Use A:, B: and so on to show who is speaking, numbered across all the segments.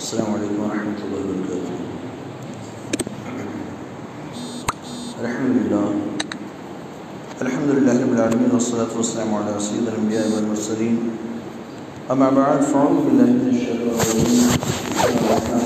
A: السلام علیکم ورحمۃ اللہ وبرکاتہ الحمد للہ الحمد للہ رب العالمین والصلاة والسلام علی سید الانبیاء والمرسلین اما بعد، فأعوذ باللہ من الشیطان الرجیم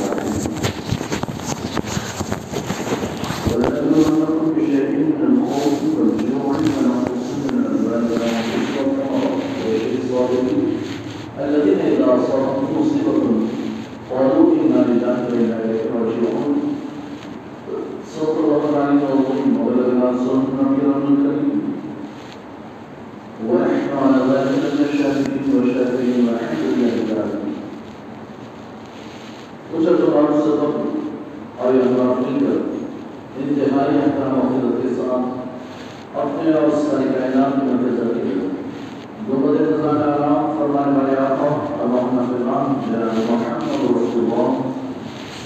A: کچھ اعتبار سے سبب اور اعتبار مل کر انتہائی احترام وحدت کے ساتھ اپنے اور ساری کائنات میں نظر کے گنبد خزان آرام فرمانے والے آقا. اللہم فرمان جناب محمد رسول اللہ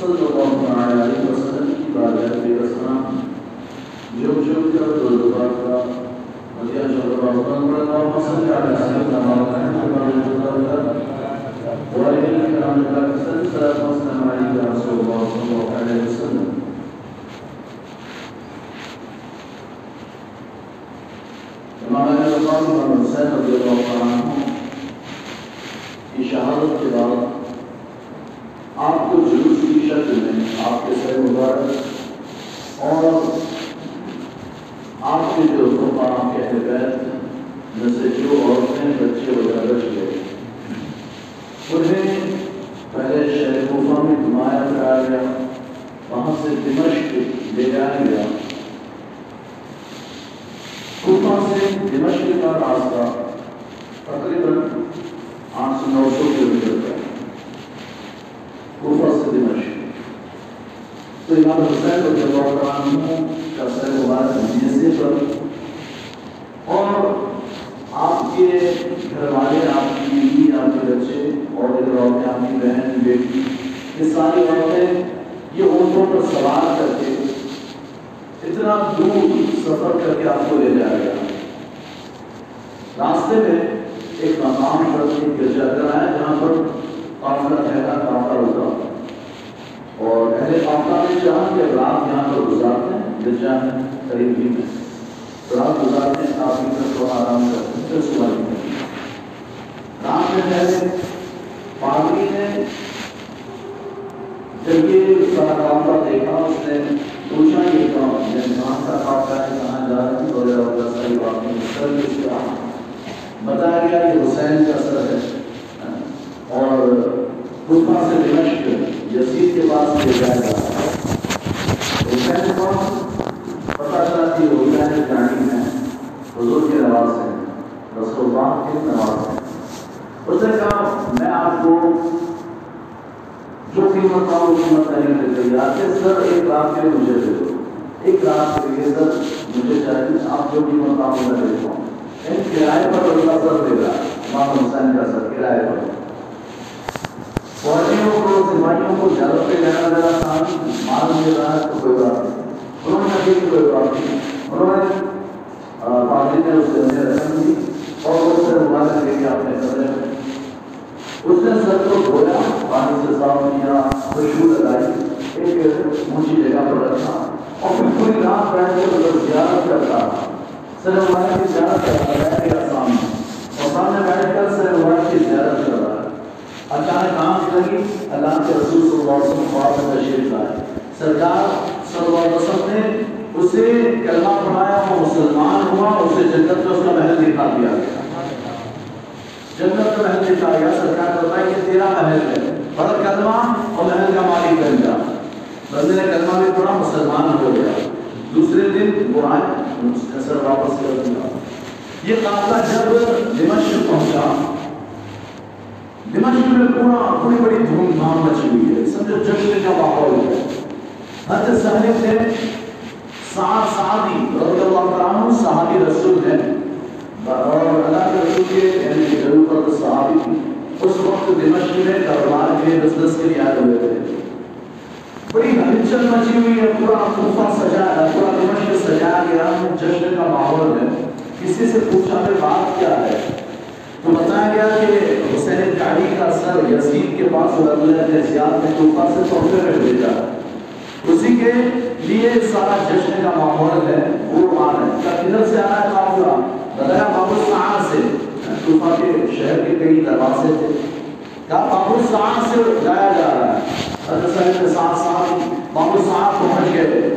A: صلی اللہ علیہ وسلم کی بارگاہ بے اسلام جو جو کر دو دوبار کا مدیہ جو دوبار کا مرد اور مسئلہ علیہ سیدنا محمد رسول شہادت کے بعد آپ کو جلوس کی شکل میں آپ کے مبارک جو عورتیں، بچے وغیرہ بچ گئے انہیں پہلے شہر کوفہ میں گھمایا کرایا گیا وہاں سے دمشق لے جایا گیا کوفہ سے دمشق کا راستہ تقریباً آٹھ سو نو سو کلو میٹر کا ہے۔ کوفہ سے دمشق۔ تو امام حسین رضی اللہ عنہ کا سر مبارک مدینے پر اور آپ کے گھر والے، آپ کی بیوی، آپ کے بچے، اور ادھر عورتیں آپ کی بہن، بیٹی، یہ ساری عورتیں یہ اونٹوں پر سوار کر کے اتنا دور سفر کر کے آپ کو لے جایا گیا۔ راستے میں ایک مقام پر ایک گرجا گھر ہے، جہاں پر قافلہ ٹھہرا قافلہ ہوتا اور اہل قافلہ نے چاہا کہ رات یہاں پر گزارتے ہیں گرجا میں قریب ہی میں رات گزارتے ہیں کافی کر تو آرام کرتے ہیں، پھر صبح رات میں پہلے پادری نے جب یہ سارا قافلہ دیکھا، اس نے پوچھا یہ کام جب کہاں کا قافلہ ہے، کہاں جا رہے ہیں؟ وغیرہ وغیرہ ساری باتیں سر میں کیا بتایا گیا کہ حسین کا سر ہے۔ اور کفا سے دمشق یزید کے پاس لے جایا جا رہا ہے۔ حسین کو پتا چلا کہ حسین جانی ہے۔ حضور کے نواز سے۔ رسول اللہ کے نواز سے۔ اس نے کہا، میں آپ کو جو قیمت کا وہ قیمت نہیں لے تیار کہ سر ایک رات کے مجھے دے دو۔ ایک رات کے لیے سر مجھے چاہیے، آپ جو قیمت آپ میں دے پاؤں ان کرائے پر اللہ سر دے گا امام حسین کا سر کرائے پر فوجیوں کو سپاہیوں کو زیادہ پہ لینا ذرا آسان مال مل رہا ہے تو کوئی بات نہیں انہوں نے کہا کہ کوئی بات نہیں انہوں نے پادری نے اس سے رقم دی اور اس سے مبارک لے کے اپنے قدرے اس نے سر کو دھویا پانی سے صاف کیا خوشبو لگائی ایک اونچی جگہ پر رکھا اور پھر پوری رات بیٹھ کے مطلب زیارت کرتا سر مبارک کی زیارت سامنے اور سامنے بیٹھ کر سر کی زیارت کر رہا ہے اچانک آنکھ لگی۔ اللہ کے رسول صلی اللہ علیہ وسلم خواب میں تشریف لائے۔ سرکار صلی اللہ علیہ وسلم نے اسے کلمہ پڑھایا، وہ مسلمان ہوا اسے جنت میں اس کا محل دکھا دیا۔ گیا جنت کا محل دکھا گیا سرکار کرتا ہے کہ تیرا محل ہے۔ پڑھ کلمہ اور محل کا مالک بن جا۔ بندے نے کلمہ بھی پڑھا، مسلمان ہو گیا۔ دوسرے دن وہ آئے سر واپس کر دیا۔ یہ قافلہ جب دمشق پہنچا، دمشق میں پورا بڑی بڑی دھوم دھام مچی ہوئی ہے۔ سمجھو جشن کا ماحول ہے۔ حضرت صاحب نے سعد سعدی رضی اللہ تعالیٰ عنہ صحابی رسول ہے اور اللہ کے رسول کے یعنی ضرورت صحابی اس وقت دمشق میں دربار کے بزنس کے لیے آئے ہوئے تھے۔ بڑی ہلچل مچی ہوئی ہے پورا کوفہ سجا ہے پورا دمشق سجایا گیا ہے جشن کا ماحول ہے کسی سے پوچھا کہ بات کیا ہے تو بتایا گیا کہ حسین گاڑی کا سر یزید کے پاس اللہ نے زیاد نے تو سے تحفے میں بھیجا اسی کے لیے سارا جشن کا ماحول ہے وہ آ رہا ہے کدھر سے آ رہا ہے قافلہ بتایا بابو کہاں سے کوفہ کے شہر کے کئی دروازے تھے کہا بابو کہاں سے جایا جا رہا ہے حضرت کے ساتھ ساتھ بابو صاحب پہنچ گئے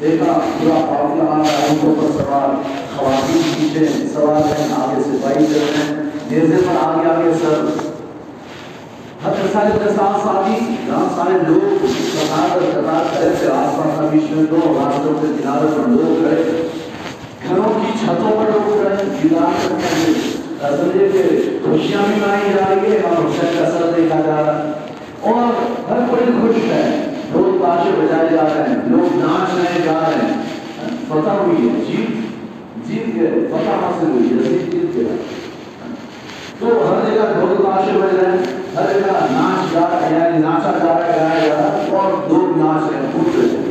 A: دیکھا پورا قافلہ آ رہا ہے اونٹوں پر سوار خواتین پیچھے سوار ہیں آگے سپاہی چل رہے ہیں نیزے پر آگے آگے سر حضرت صاحب کے ساتھ ساتھی جہاں سارے لوگ قطار پر قطار کھڑے تھے آس پاس کا بیچ میں دو راستوں کے کنارے پر لوگ کھڑے گھروں کی چھتوں پر لوگ کھڑے دیوار پر کھڑے سمجھے کہ خوشیاں بھی منائی جا رہی ہے اور حسین کا سر دیکھا جا رہا ہے اور ہر کوئی خوش ہے۔ لوگ تاشے بجائے جا رہے ہیں۔ لوگ ناچ رہے جا رہے ہیں۔ فتح ہوئی ہے۔ جیت جیت گئے فتح حاصل ہوئی ہے۔ جیت جیت گیا تو ہر جگہ ڈھول تاشے بج رہے ہیں ہر جگہ ناچ گا رہا ہے یعنی ناچا جا رہا ہے، گایا جا رہا ہے۔ اور لوگ ناچ رہے ہیں، خوش رہے ہیں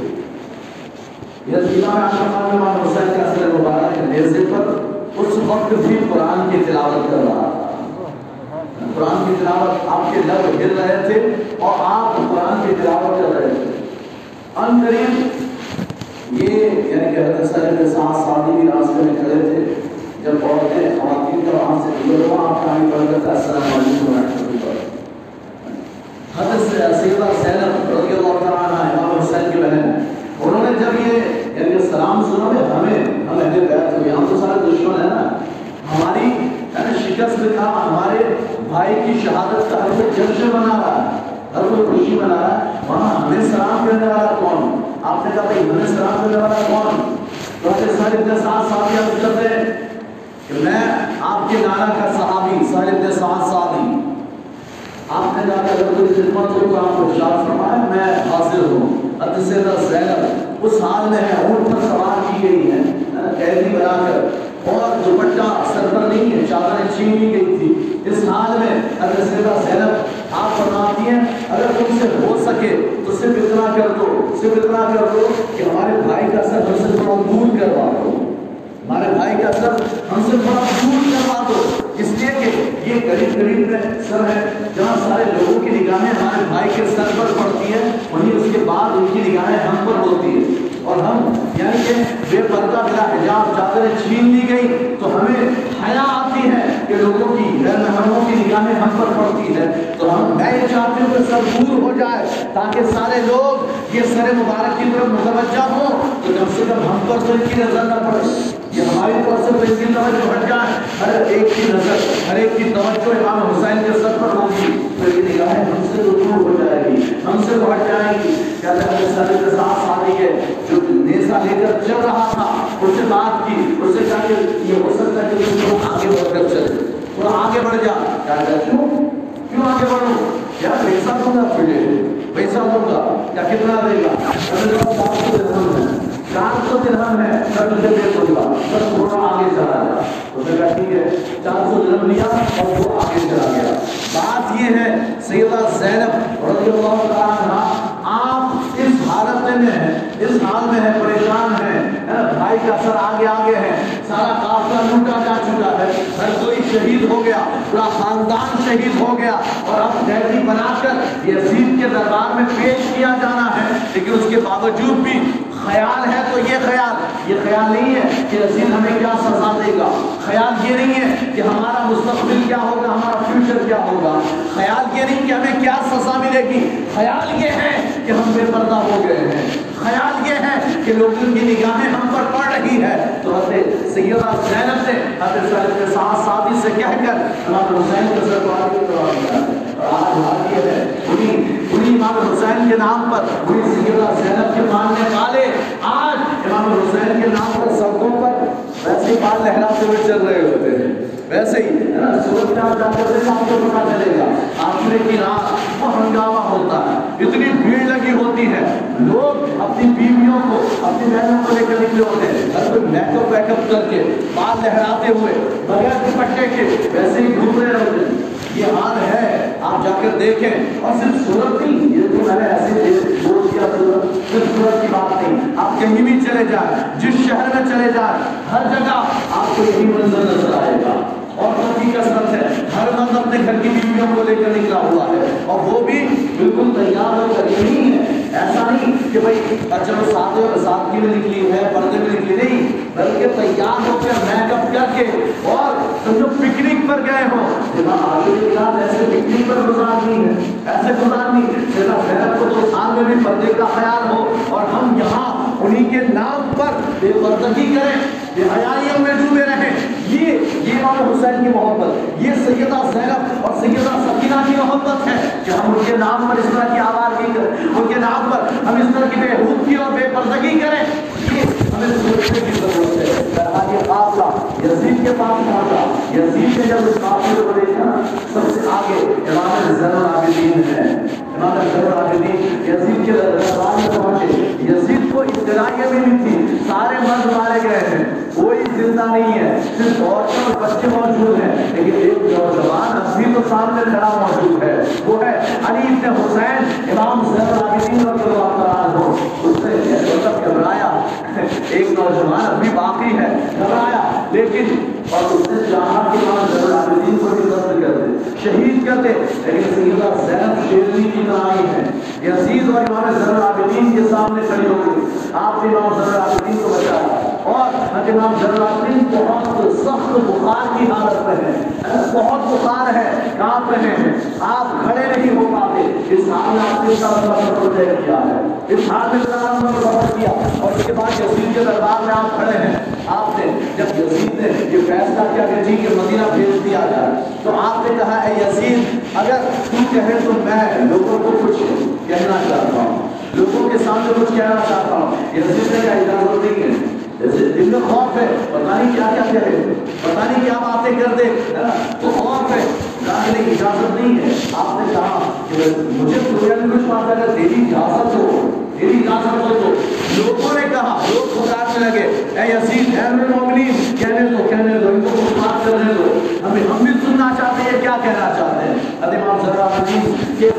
A: یہ امام اعظم امام حسین کے اثر مبارک کے نیزے پر اس وقت بھی قرآن کی تلاوت کر رہا تھا۔ قرآن کی تلاوت آپ کے لب گر رہے تھے اور آپ قرآن کی تلاوت کر رہے تھے۔ ان قریب یہ یعنی کہ حضرت صاحب کے ساتھ ساتھی بھی راستے میں کھڑے تھے۔ جب عورتیں خواتین کا وہاں سے گزر ہوا آپ کا پڑھ کر السلام علیکم ورحمۃ اللہ حضرت سیدہ زینب رضی اللہ تعالیٰ عنہ امام حسین کی بہن انہوں نے جب یہ یعنی سلام سنا ہے ہمیں ہم اہل بیت ہوئے ہم تو سارے دشمن ہیں نا ہماری یعنی شکست کا ہمارے بھائی کی شہادت کا ہر جشن منا رہا ہے، ہر کوئی خوشی منا رہا ہے۔ وہاں ہمیں سلام کرنے والا کون؟ آپ نے کہا بھائی، ہمیں سلام کرنے والا کون؟ تو حضرت صاحب کے ساتھ ساتھ یہ کرتے کہ میں آپ کے نانا کا صحابی صاحب کے ساتھ صحابی آپ نے کہا کہ اگر کوئی خدمت ہو تو آپ کو ارشاد فرمائے میں حاضر ہوں۔ حضرت سیدہ زینب اس حال میں ہے، اونٹ پر سوار کی گئی ہے قیدی بنا کر۔ اور دوپٹہ سر پر نہیں ہے، چادریں چھین لی گئی۔ اس حال میں حضرت سیدہ زینب آپ فرماتی ہیں، اگر تم سے ہو سکے تو صرف اتنا کر دو، صرف اتنا کر دو کہ ہمارے بھائی کا سر ہم سے تھوڑا دور کروا دو۔ ہمارے بھائی کا سر ہم سے تھوڑا دور کروا دو۔ اس لیے کہ یہ قریب قریب میں سر ہے، جہاں سارے لوگوں کی نگاہیں ہمارے بھائی کے سر پر پڑتی ہیں، وہیں اس کے بعد ان کی نگاہیں ہم پر ہوتی ہیں۔ اور ہم یعنی کہ بے پردہ بلا حجاب چادریں چھین لی گئی تو ہمیں حیا آتی ہے۔ کہ لوگوں کی غیر محرموں کی نگاہیں ہم پر پڑتی ہے، تو ہم میں چاہتے ہوں کہ سر دور ہو جائے تاکہ سارے لوگ یہ سر مبارک کی طرف متوجہ ہوں۔ تو کم سے کم ہم پر تو ان کی نظر نہ پڑے۔ یہ ہماری طرف سے تو اس کی توجہ ہٹ جائے۔ ہر ایک کی نظر، ہر ایک کی توجہ امام حسین کے سر پر ہوگی۔ تو یہ نگاہیں ہم سے دور ہو جائے گی، ہم سے ہٹ جائیں گی۔ کہتے ہیں سر کے ساتھ ساتھی ہے، جو نیزا لے کر چل رہا تھا، اس سے بات کی، اس سے کہا کہ یہ ہو سکتا ہے کہ تم لوگ آگے بڑھ آگے بڑھ جا کیا کیوں کیوں آگے بڑھو کیا پیسہ دوں گا تجھے پیسہ دوں گا کیا کتنا دے گا اگر سو درہم ہے چار سو درہم ہے میں تجھے دے دوں گا بس تھوڑا آگے چلا جا اس نے کہا ٹھیک ہے چار سو درہم لیا اور وہ آگے چلا گیا بات یہ ہے سیدہ زینب رضی اللہ تعالیٰ عنہ آپ اس حالت میں ہیں اس حال میں ہے پریشان ہیں بھائی کا سر آگے آگے ہے سارا قافلہ لوٹا جا چکا ہے۔ ہر کوئی شہید ہو گیا، پورا خاندان شہید ہو گیا۔ اور اب قیدی بنا کر یزید کے دربار میں پیش کیا جانا ہے، لیکن اس کے باوجود بھی خیال ہے تو یہ خیال یہ خیال نہیں ہے کہ یزید ہمیں کیا سزا دے گا۔ خیال یہ نہیں ہے کہ ہمارا مستقبل کیا ہوگا، ہمارا فیوچر کیا ہوگا۔ خیال یہ نہیں کہ ہمیں کیا سزا ملے گی۔ خیال یہ ہے کہ ہم بے پردہ ہو گئے ہیں۔ خیال یہ ہے کہ لوگوں کی نگاہیں ہم پر پڑ رہی ہے تو حضرت سیدہ زینب نے حضرت صاحب کے ساتھ ساتھی سے کہہ کر امام حسین کے سر پار کی طرف دیا آج بات ہے انہیں انہیں امام حسین کے نام پر انہیں سیدہ زینب کے ماننے والے آج امام حسین کے نام پر سڑکوں پر ویسے ہی بال لہراتے ہوئے چل رہے ہوتے ہیں ویسے ہی سورج میں آپ جا آپ کو پتا چلے گا آخرے کی رات وہ ہنگامہ ہوتا ہے اتنی بھیڑ لگی ہوتی ہے لوگ اپنی بیویوں کو اپنی بہنوں کو لے کر نکلے ہوتے ہیں ہر کوئی میک اپ ویک اپ کر کے بال لہراتے ہوئے بغیر دوپٹے کے ویسے ہی گھوم رہے ہوتے ہیں۔ یہ حال ہے، آپ جا کر دیکھیں۔ اور صرف صورت نہیں، یہ تو میں نے ایسے بول دیا صورت صرف صورت کی بات نہیں۔ آپ کہیں بھی چلے جائیں، جس شہر میں چلے جائیں، ہر جگہ آپ کو یہی منظر نظر آئے گا۔ عورتوں کی کثرت ہے، ہر مرد اپنے گھر کی بیویوں کو لے کر نکلا ہوا ہے۔ اور وہ بھی بالکل تیار ہو کر نہیں ہے۔ ایسا نہیں کہ بھائی چلو سادے سادگی میں نکلی ہے، پردے میں نکلی نہیں۔ بلکہ تیار ہو کر میک اپ کر کے اور جو پکنک پر گئے ہو۔ آگے کے ساتھ ایسے پکنک پر گزارنی ہے ایسے گزارنی ہے کو تو سال میں بھی پردے کا خیال ہو اور ہم یہاں انہیں کے نام پر بے پردگی کریں بے حیائیوں میں ڈوبے رہیں۔ یہ یہ امام حسین کی محبت۔ یہ سیدہ زینب اور سیدہ سکینہ کی محبت ہے کہ ہم ان کے نام پر اس طرح کی آواز کی کریں۔ ان کے نام پر ہم اس طرح کی بے حود کی اور بے پردگی کریں۔ یہ ہمیں سوچنے کی ضرورت ہے۔ بہرحال یہ قافلہ یزید کے پاس پہنچا۔ یزید نے جب اس قافلے کو دیکھا سب سے آگے امام زین العابدین ہے۔ امام زین العابدین یزید کے دربار میں پہنچے۔ یزید کو ابتدائیہ بھی نہیں تھی، سارے مرد مارے گئے ہیں۔ کوئی زندہ نہیں ہے، صرف عورتیں اور بچے موجود ہیں۔ لیکن ایک نوجوان ابھی تو سامنے کھڑا موجود ہے۔ وہ ہے علی ابن حسین، امام زین العابدین رضی اللہ تعالیٰ عنہ اس نے مطلب گھبرایا ایک نوجوان ابھی باقی ہے گھبرایا لیکن اور اس نے چاہا کہ امام زین العابدین کو بھی قتل کر دے، شہید کر دے، لیکن سیدہ زینب شیرنی کی نہ آئی ہے۔ یزید اور امام زین العابدین کے سامنے کھڑی ہو گئی آپ نے امام زین العابدین کو بچایا۔ اور امام زین بہت سخت بخار کی حالت میں ہے بہت بخار ہے کانپ رہے ہیں۔ آپ کھڑے نہیں ہو پاتے۔ اس حال میں آپ نے سب کیا ہے۔ اس حال میں سفر کیا۔ اور اس کے بعد یزید کے دربار میں آپ کھڑے ہیں۔ آپ نے جب یزید نے یہ فیصلہ کیا کہ جی کہ مدینہ بھیج دیا جائے، تو آپ نے کہا، اے یزید، اگر تو کہے تو میں لوگوں کو کچھ کہنا چاہتا ہوں۔ لوگوں کے سامنے کچھ کہنا چاہتا ہوں۔ یزید نے کہا اجازت نہیں ہے۔ دل میں خوف ہے پتا نہیں کیا کیا کہہ رہے پتا نہیں کیا باتیں کر دے۔ ہاں، تو خوف ہے۔ نہیں اجازت نہیں ہے۔ آپ نے کہا کہ مجھے دنیا میں کچھ بات اگر تیری اجازت ہو تیری اجازت ہو تو۔ لوگوں نے کہا، لوگ خدا پکارنے لگے۔ اے یزید، اے امیر مومنین کہنے دو کہنے دو، ان کو کچھ بات کرنے دو۔ ہمیں ہم بھی سننا چاہتے ہیں، کیا کہنا چاہتے ہیں؟ حضرت امام ذرا حدیث کے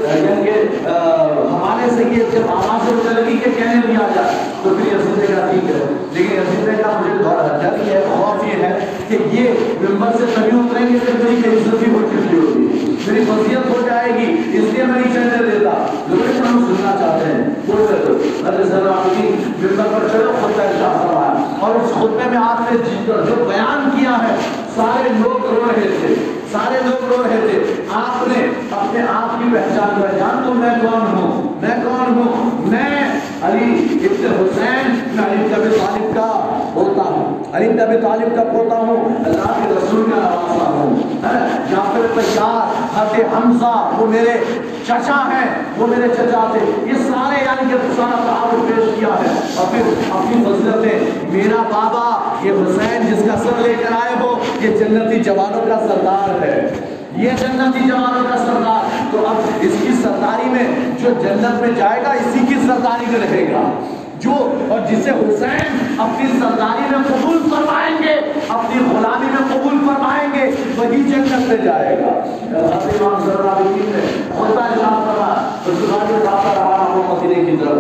A: کے حوالے سے یہ جب آواز سے لگی کہ کہنے دیا جائے، تو پھر یزید نے کہا ٹھیک ہے۔ لیکن یزید نے کہا مجھے ڈر اچھا یہ ہے، خوف یہ ہے کہ یہ ممبر سے تبھی اتریں گے تو میری عزت بھی ہو چکی ہوگی۔ میری فضیت ہو جائے گی، اس لیے میں نہیں چلنے دیتا۔ لوگ ہم سننا چاہتے ہیں۔ بول رہے تو، حضرت صلی اللہ علیہ ممبر پر چلو خطبہ ارشاد فرمایا۔ اور اس خطبے میں آپ نے جی- جو بیان کیا ہے، سارے لوگ رو رہے تھے۔ سارے لوگ رو رہے تھے آپ نے اپنے آپ کی پہچان پہچان تو میں کون ہوں؟ میں کون ہوں؟ میں علی ابن حسین، میں علی طب طالب کا ہوتا ہوں۔ علی طب طالب کا پوتا ہوں، اللہ کے رسول کا نواسا ہوں۔ ہاں، جعفر تیار حضرت حمزہ، وہ میرے چچا ہیں، وہ میرے چچا تھے۔ یہ سارے یعنی کہ سارا تعارف پیش کیا ہے۔ اور پھر اپنی فضلت نے میرا بابا، یہ حسین جس کا سر لے کر آئے وہ یہ جنتی جوانوں کا سردار ہے۔ یہ جنتی جوانوں کا سردار۔ تو اب اس کی سرداری میں جو جنت میں جائے گا، اسی کی سرداری میں رہے گا۔ جو اور جسے حسین اپنی سرداری میں قبول فرمائیں گے، اپنی غلامی میں قبول فرمائیں گے، وہی جنت میں جائے گا۔ امام نے خطبہ ارشاد فرمایا، تو سبحان اللہ رہا ہوں مدینے کی طرف۔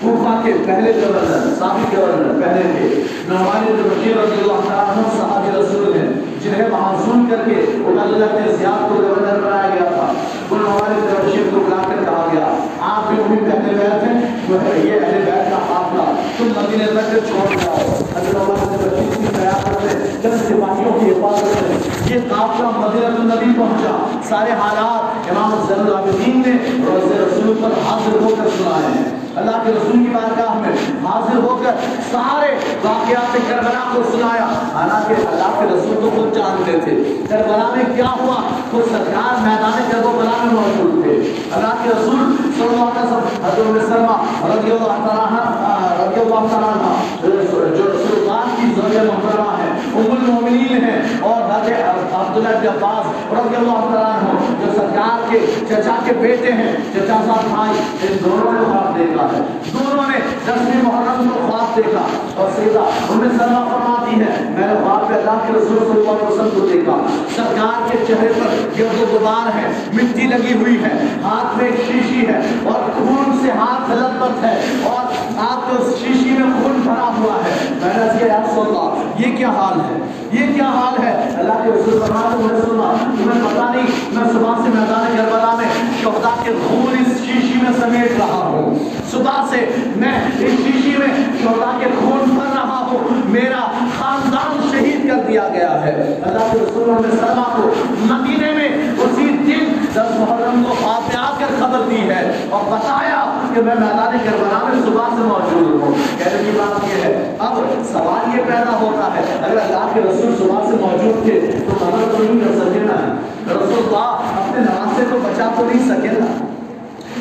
A: کوفہ کے پہلے گورنر سابق گورنر پہلے کے۔ نعمان بشیر رضی اللہ عنہ صحابی رسول ہیں، جنہیں معصوم کر کے اللہ نے زیاد کو گورنر بنایا گیا تھا۔ ان نعمان بشیر کو بلا کر کہا گیا۔ آپ بھی پہلے بیت ہیں جو ہے یہ اہل بیت کا قافلہ تم مدینے تک چھوڑ جاؤ حضرت کی قیادت میں چند سپاہیوں کی حفاظت میں یہ قافلہ مدینہ النبی پہنچا سارے حالات امام زین العابدین نے روز رسول پر حاضر ہو کر سنائے ہیں اللہ کے رسول کی بارگاہ میں حاضر ہو کر سارے واقعات کربلا کو سنایا۔ حالانکہ اللہ کے رسول تو خود جانتے تھے۔ کربلا میں کیا ہوا؟ خود سرکار میدان کربلا میں موجود تھے۔ اللہ کے رسول صلی اللہ علیہ وسلم، حضرت سلمہ رضی اللہ تعالیٰ رضی اللہ تعالیٰ جو سلطان کی زوجہ محترمہ المومنین ہیں اور حضرت عبداللہ بن عباس رضی اللہ تعالیٰ عنہ جو سرکار کے چچا کے بیٹے ہیں، چچا صاحب بھائی، ان دونوں نے خواب دیکھا ہے۔ دونوں نے دسویں محرم کو خواب دیکھا اور سیدھا انہیں سلمہ فرماتی ہے، میں نے خواب پہ اللہ کے رسول صلی اللہ علیہ وسلم کو دیکھا۔ سرکار کے چہرے پر گرد و غبار ہے مٹی لگی ہوئی ہے، ہاتھ میں ایک شیشی ہے اور خون سے ہاتھ لطمت ہے اور آپ کے اس شیشی میں خون بھرا ہوا ہے۔ میں نے اس کے یا رسول اللہ یہ کیا حال ہے؟ یہ کیا حال ہے؟ اللہ کے رسول فرماتے ہیں رسول اللہ تمہیں پتہ نہیں، میں صبح سے میدان کربلا میں شہداء کے خون اس شیشی میں سمیٹ رہا ہوں۔ صبح سے میں اس شیشی میں شہداء کے خون بھر رہا ہوں۔ میرا خاندان شہید کر دیا گیا ہے۔ اللہ کے رسول اللہ نے سلمہ کو مدینے میں اسی دن دس محرم کو خواب میں آ کر خبر دی ہے اور بتایا کہ میں میدان کربلا میں صبح سے موجود ہوں۔ کہنے کی بات یہ ہے، اب سوال یہ پیدا ہوتا ہے، اگر اللہ کے رسول صبح سے موجود تھے، تو مدد تو نہیں کر سکے نا۔ رسول اللہ اپنے نواسے کو بچا تو نہیں سکے نا۔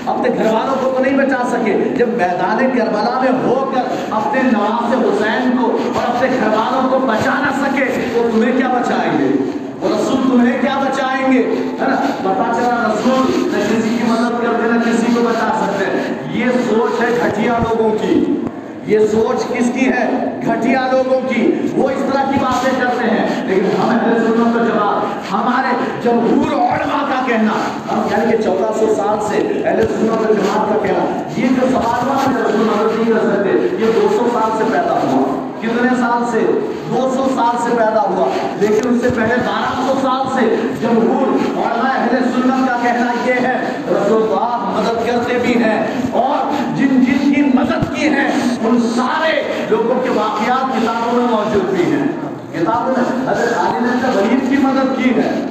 A: اپنے گھر والوں کو تو نہیں بچا سکے۔ جب میدان کربلا میں ہو کر اپنے نواز حسین کو اور اپنے گھر والوں کو بچا نہ سکے تو تمہیں کیا بچائیں گے؟ وہ رسول تمہیں کیا بچائیں گے؟ ہے نا؟ پتا چلا رسول یہ سوچ ہے گھٹیا لوگوں کی۔ یہ سوچ کس کی ہے؟ گھٹیا لوگوں کی۔ وہ اس طرح کی باتیں کرتے ہیں۔ لیکن ہم اہل سنت کا جواب ہمارے جمہور علماء کا کہنا، ہم یعنی کہ چودہ سو سال سے اہل سنت کا جماعت کا کہنا، یہ جو سوال ہوا ہے رسول مدد نہیں کر سکتے یہ دو سو سال سے پیدا ہوا۔ کتنے سال سے؟ دو سو سال سے پیدا ہوا۔ لیکن اس سے پہلے بارہ سو سال سے جمہور علماء اہل سنت کا کہنا یہ ہے رسول اللہ مدد کرتے بھی ہیں اور جن جن کی مدد کی ہیں ان سارے لوگوں کے واقعات کتابوں میں موجود بھی ہیں۔ کتابوں میں حضرت علی نے غریب کی مدد کی ہے۔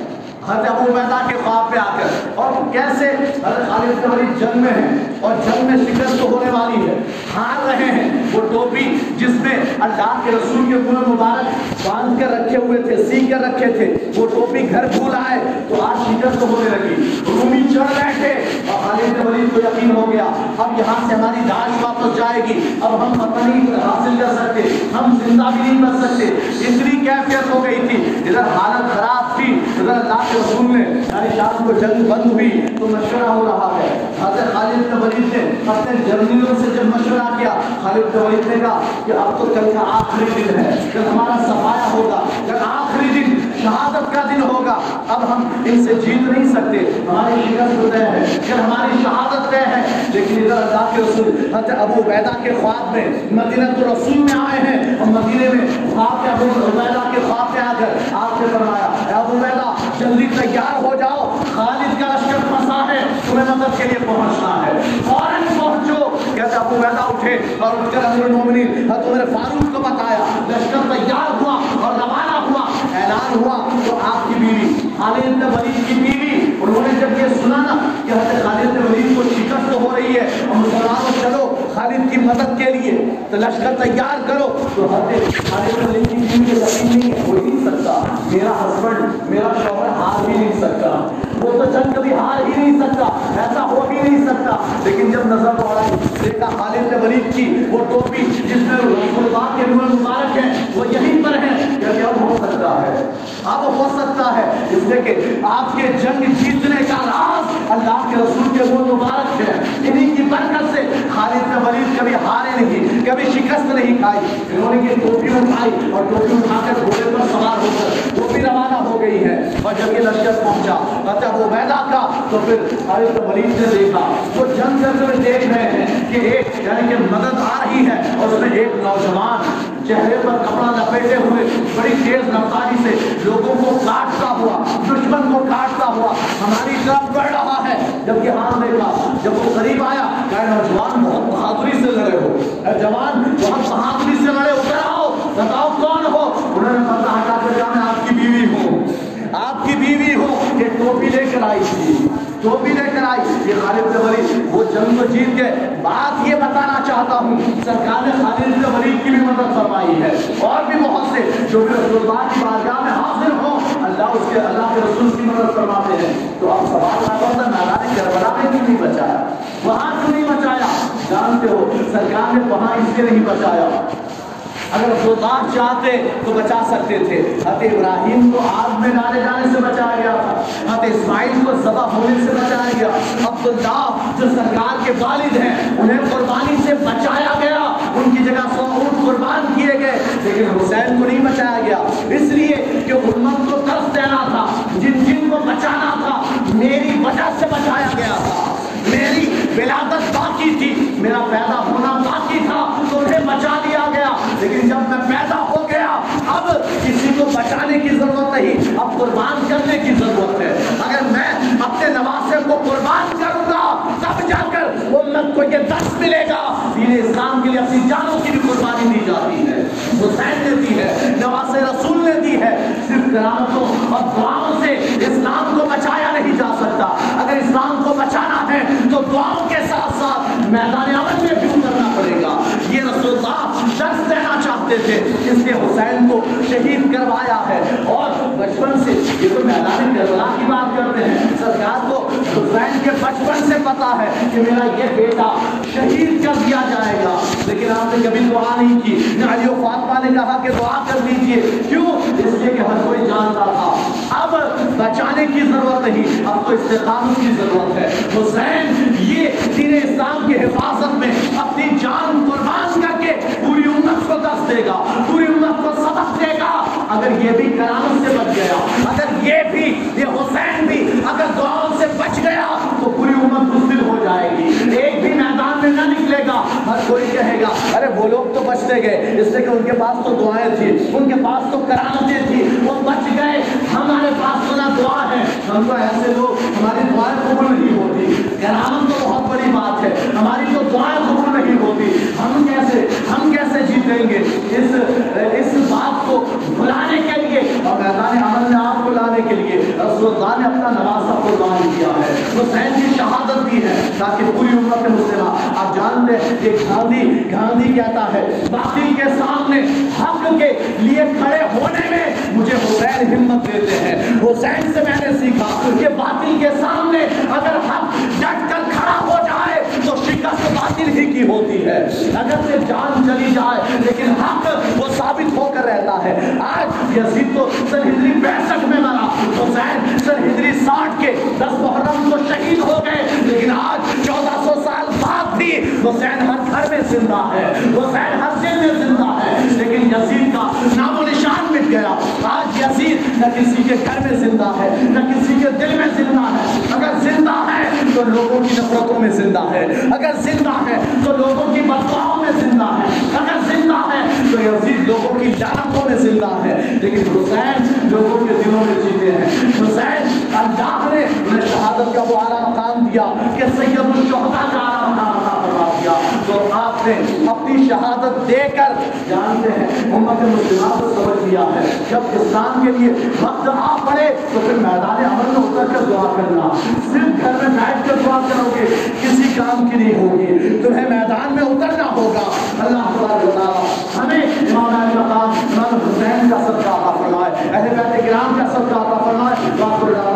A: حضرت ابو بیدا کے خواب پہ آ کر۔ اور کیسے حضرت علی نے جنگ میں ہیں؟ اور جنگ میں شکست تو ہونے والی ہے۔ ہار رہے ہیں۔ وہ ٹوپی جس میں اللہ کے رسول کے منہ مبارک باندھ کر رکھے ہوئے تھے سی کر رکھے تھے، وہ ٹوپی گھر بھول آئے تو آج شکست تو ہونے لگی۔ رومی چڑھ بیٹھے۔ اور خالد ولید کو یقین ہو گیا۔ اب یہاں سے ہماری داش واپس جائے گی۔ اب ہم پتہ نہیں حاصل کر سکتے۔ ہم زندہ بھی نہیں بچ سکتے۔ اتنی کیفیت ہو گئی تھی۔ ادھر حالت خراب تھی۔ اگر اللہ کے رسول نے ساری شام کو جنگ بند ہوئی تو مشورہ ہو رہا ہے۔ حضرت خالد نے ولید نے اپنے جرنیلوں سے جب مشورہ کیا، خالد نے ولید نے کہا کہ اب تو کل کا آخری دن ہے، جب ہمارا صفایا ہوگا، جب آخری دن شہادت کا دن ہوگا۔ اب ہم ان سے جیت نہیں سکتے۔ ہماری شکست طے ہے۔ کل ہماری شہادت طے ہے۔ لیکن ادھر اللہ کے رسول حضرت ابو عبیدہ کے خواب میں مدینہ تو رسول میں آئے ہیں، اور مدینے میں خواب کے ابو عبیدہ کے خواب میں آ کر آپ نے فرمایا، اے ابو عبیدہ، جلدی تیار ہو جاؤ۔ خالد کا لشکر پھنسا ہے، تمہیں مدد کے لیے پہنچنا ہے۔ فوراً پہنچو۔ کہتے ابو عبیدہ، اٹھے اور اٹھ کر امیر المومنین حضرت عمر فاروق کو بتایا، لشکر تیار ہوا اور روانہ اعلان ہوا تو آپ کی بیوی، خالد بن ولید کی بیوی، انہوں نے جب یہ سنا نا کہ حضرت خالد بن ولید کو شکست ہو رہی ہے اور مسلمانوں چلو، خالد کی مدد کے لیے تو لشکر تیار کرو۔ تو حضرت خالد بن ولید کی بیوی کے یقین نہیں ہو ہی نہیں سکتا میرا ہسبینڈ میرا شوہر۔ ہار بھی نہیں سکتا۔ وہ تو جنگ کبھی ہار ہی نہیں سکتا، ایسا ہو ہی نہیں سکتا۔ لیکن جب نظر دوڑائی دیکھا خالد بن ولید کی وہ ٹوپی جس میں رسول اللہ کے نور مبارک ہے وہ یہیں پر ہے کہ اب ہو سکتا ہے۔ اب ہو سکتا ہے۔ اس لیے کہ آپ کے جنگ جیتنے کا راز اللہ کے رسول کے نور مبارک ہے۔ انہیں کی برکت سے خالد بن ولید کبھی ہارے نہیں، کبھی شکست نہیں کھائی۔ انہوں نے یہ ٹوپی اٹھائی اور ٹوپی اٹھا کر گھوڑے پر سوار ہو کر وہ بھی روانہ ہو گئی ہے اور جب یہ لشکر پہنچا۔ حضرت ابو عبیدہ کا، تو پھر خالد ولید نے دیکھا۔ وہ جنگ کرتے ہوئے دیکھ رہے ہیں کہ ایک یعنی کہ مدد آ رہی ہے اور اس میں ایک نوجوان چہرے پر کپڑا لپیٹے ہوئے، بڑی تیز رفتاری سے لوگوں کو کاٹتا ہوا، دشمن کو کاٹتا ہوا۔ ہماری طرف بڑھ رہا ہے۔ جب یہ حال ہاں دیکھا، جب وہ قریب آیا، کہ نوجوان، بہت بہادری سے لڑے ہو۔ اے جوان، بہت بہادری سے لڑے ادھر آؤ بتاؤ کون ہو؟ انہوں نے پتا ہٹا کر کہا میں آپ کی بیوی ہوں آپ کی بیوی ہو یہ ٹوپی لے کر آئی تھی۔ ٹوپی لے کر آئی یہ خالد بن ولید، وہ جنگ کو جیت گئے بات یہ بتانا چاہتا ہوں۔ سرکار نے خالد بن ولید کی بھی مدد فرمائی ہے۔ اور بھی بہت سے جو بھی رسول اللہ کی بارگاہ میں حاضر ہوں، اللہ اس کے، اللہ کے رسول کی مدد فرماتے ہیں۔ تو آپ سوال آتا ہوتا میدان کربلا میں کیوں نہیں بچایا؟ وہاں کیوں نہیں بچایا؟ جانتے ہو، سرکار نے وہاں اس لیے نہیں بچایا۔ اگر سلطان چاہتے تو بچا سکتے تھے۔ حضرت ابراہیم کو آگ میں ڈالے جانے سے بچایا گیا تھا۔ حضرت اسماعیل کو ذبح ہونے سے بچایا گیا۔ عبداللہ جو سرکار کے والد ہیں، انہیں قربانی سے بچایا گیا۔ ان کی جگہ سو اونٹ قربان کیے گئے، لیکن حسین کو نہیں بچایا گیا۔ اس لیے کہ امت کو ترس دینا تھا، جن جن کو بچانا تھا، میری وجہ سے بچایا گیا تھا۔ میری ولادت باقی تھی، میرا پیدا ہونا باقی لیکن جب میں پیدا ہو گیا، اب کسی کو بچانے کی ضرورت نہیں، اب قربان کرنے کی ضرورت ہے۔ اگر میں اپنے نواسے کو قربان کروں گا، تب جا کر امت کو یہ دس ملے گا۔ دین اسلام کے لیے اپنی جانوں کی بھی قربانی دی جاتی ہے۔ حسین نے دی ہے نواز رسول نے دی ہے۔ صرف قرآنوں اور دعاؤں سے اسلام کو بچایا نہیں جا سکتا۔ اگر اسلام کو بچانا ہے، تو دعاؤں کے ساتھ ساتھ میدان عمل میں بھی چاہتے تھے اس نے حسین کو شہید کروایا ہے۔ اور بچپن سے یہ تو میدان کربلا کی بات کرتے ہیں۔ سرکار کو حسین کے بچپن سے پتا ہے کہ میرا یہ بیٹا شہید کر دیا جائے گا۔ لیکن آپ نے کبھی دعا نہیں کی، نہ علی و فاطمہ نے کہا کہ دعا کر دیجیے۔ کیوں؟ اس لیے کہ ہر کوئی جانتا تھا۔ اب بچانے کی ضرورت نہیں، اب تو استقامت کی ضرورت ہے۔ حسین، یہ دین اسلام کی حفاظت میں اپنی جان قربان کر کے پوری امت کو دس دے گا پوری امت کو سبق دے گا اگر یہ بھی کرامت سے بچ گیا اگر یہ بھی یہ حسین بھی اگر دعاؤں سے بچ گیا تو پوری امت مزدل ہو جائے گی ایک بھی میدان میں گا، ہر کوئی کہے گا، ارے وہ لوگ تو بچتے گئے، اس لیے کہ ان کے پاس تو دعائیں تھی ان کے پاس تو کرامتیں تھی، وہ بچ گئے، ہمارے پاس تو نہ دعا ہے۔ ہم تو ایسے لوگ، ہماری دعائیں قبول نہیں ہوتی۔ کرامت تو بہت بڑی بات ہے، ہماری تو دعائیں قبول نہیں ہوتی۔ ہم کیسے ہم کیسے جیتیں گے؟ اس اس بات کو بلانے کے لیے، اور میدان عمل میں آپ کو لانے کے لیے، رسول اللہ نے اپنا نوازہ قربان کیا ہے۔ حسین کی ہے تاکہ پوری امت مسلمہ آپ جانتے ہیں کہ گاندھی گاندھی کہتا ہے باطل کے سامنے حق کے لیے کھڑے ہونے میں مجھے حسین ہمت دیتے ہیں۔ حسین سے میں نے سیکھا کہ باطل کے سامنے اگر حق ڈٹ کر کھڑا ہو جائے تو شکست باطل ہی کی ہوتی ہے۔ اگر سے جان چلی جائے لیکن حق وہ ثابت ہو کر رہتا ہے۔ آج یزید تو سن ہجری پینسٹھ میں مرا۔ حسین سن ہجری ساٹھ کے دس محرم کو شہید ہو گئے۔ لیکن آج چودہ سو سال بعد بھی حسین ہر گھر میں زندہ ہے۔ حسین ہر دل میں زندہ ہے۔ لیکن یزید کا نام و نشان مٹ گیا۔ آج یزید نہ کسی کے گھر میں زندہ ہے، نہ کسی کے دل میں زندہ ہے۔ اگر زندہ ہے تو لوگوں کی نفرتوں میں زندہ ہے۔ اگر زندہ ہے تو لوگوں کی بدلاؤں میں زندہ ہے اگر زندہ ہے تو یزید لوگوں کی جانتوں میں زندہ ہے۔ لیکن حسین لوگوں کے دلوں میں جیتے ہیں۔ حسین اللہ نے انہیں شہادت کا وہ اعلیٰ مقام دیا کہ سید الشہداء کا اعلیٰ مقام عطا فرما دیا۔ تو آپ نے اپنی شہادت دے کر جانتے ہیں، امت مسلمہ کو سبق دیا ہے۔ جب اسلام کے لیے وقت آ پڑے تو پھر میدان عمل میں اتر کر دعا کرنا۔ صرف گھر میں بیٹھ کر دعا کرو گے، کسی کام کی نہیں ہوگی۔ تمہیں میدان میں اترنا ہوگا۔ اللہ تبارک و تعالی ہمیں امام علی مقام امام حسین کا صدقہ عطا فرمائے اہل بیت کرام کا صدقہ عطا فرمائے واخر